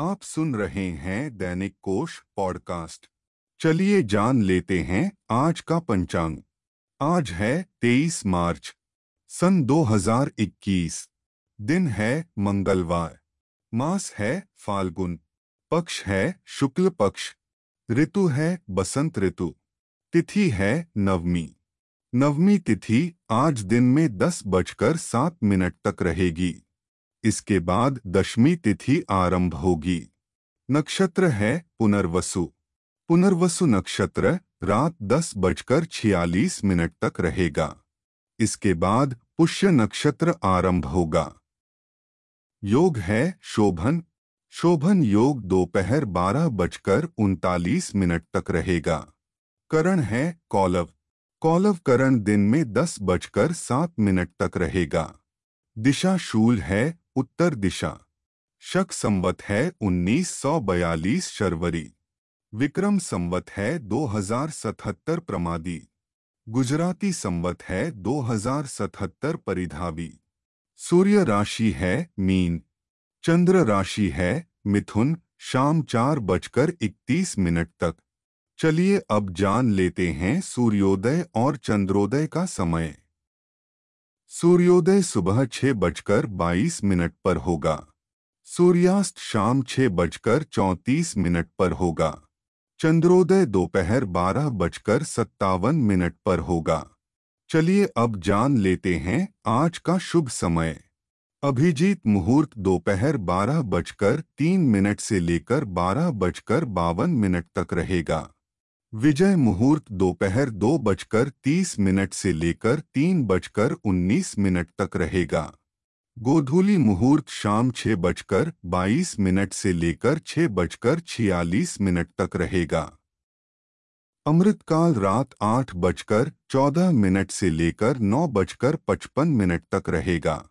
आप सुन रहे हैं दैनिक कोश पॉडकास्ट। चलिए जान लेते हैं आज का पंचांग। आज है 23 मार्च, सन 2021 दिन है मंगलवार, मास है फाल्गुन, पक्ष है शुक्ल पक्ष, ऋतु है बसंत ऋतु, तिथि है नवमी। नवमी तिथि आज दिन में दस बजकर सात मिनट तक रहेगी। इसके बाद दशमी तिथि आरंभ होगी। नक्षत्र है पुनर्वसु। पुनर्वसु नक्षत्र रात दस बजकर छियालीस मिनट तक रहेगा। इसके बाद पुष्य नक्षत्र आरंभ होगा। योग है शोभन। शोभन योग दोपहर बारह बजकर उनतालीस मिनट तक रहेगा। करण है कौलव। कौलव करण दिन में दस बजकर सात मिनट तक रहेगा। दिशा शूल है उत्तर दिशा। शक संवत है 1942 शर्वरी। विक्रम संवत है 2077 प्रमादी। गुजराती संवत है 2077 परिधावी। सूर्य राशि है मीन। चंद्र राशि है मिथुन। शाम चार बजकर इकतीस मिनट तक। चलिए अब जान लेते हैं सूर्योदय और चंद्रोदय का समय। सूर्योदय सुबह छह बजकर बाईस मिनट पर होगा। सूर्यास्त शाम छह बजकर चौंतीस मिनट पर होगा। चंद्रोदय दोपहर बारह बजकर सत्तावन मिनट पर होगा। चलिए अब जान लेते हैं आज का शुभ समय। अभिजीत मुहूर्त दोपहर बारह बजकर तीन मिनट से लेकर बारह बजकर बावन मिनट तक रहेगा। विजय मुहूर्त दोपहर दो बजकर तीस मिनट से लेकर तीन बजकर उन्नीस मिनट तक रहेगा। गोधूली मुहूर्त शाम छह बजकर बाईस मिनट से लेकर छह बजकर छियालीस मिनट तक रहेगा। अमृतकाल रात आठ बजकर चौदह मिनट से लेकर नौ बजकर पचपन मिनट तक रहेगा।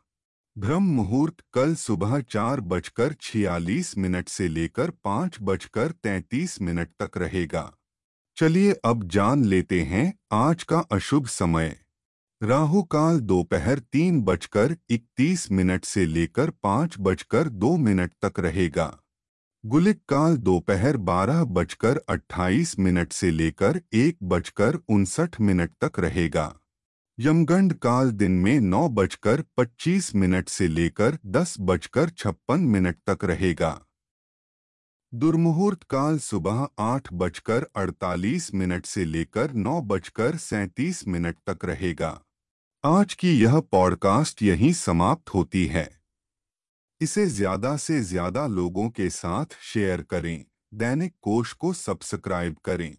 ब्रह्म मुहूर्त कल सुबह चार बजकर छियालीस मिनट से लेकर पाँच बजकर तैंतीस मिनट तक रहेगा। चलिए अब जान लेते हैं आज का अशुभ समय। राहु काल दोपहर तीन बजकर इकतीस मिनट से लेकर पाँच बजकर दो मिनट तक रहेगा। गुलिक काल दोपहर बारह बजकर अट्ठाईस मिनट से लेकर एक बजकर उनसठ मिनट तक रहेगा। यमगंड काल दिन में नौ बजकर पच्चीस मिनट से लेकर दस बजकर छप्पन मिनट तक रहेगा। दुर्मुहूर्त काल सुबह आठ बजकर अड़तालीस मिनट से लेकर नौ बजकर सैंतीस मिनट तक रहेगा। आज की यह पॉडकास्ट यहीं समाप्त होती है। इसे ज़्यादा से ज़्यादा लोगों के साथ शेयर करें। दैनिक कोश को सब्सक्राइब करें।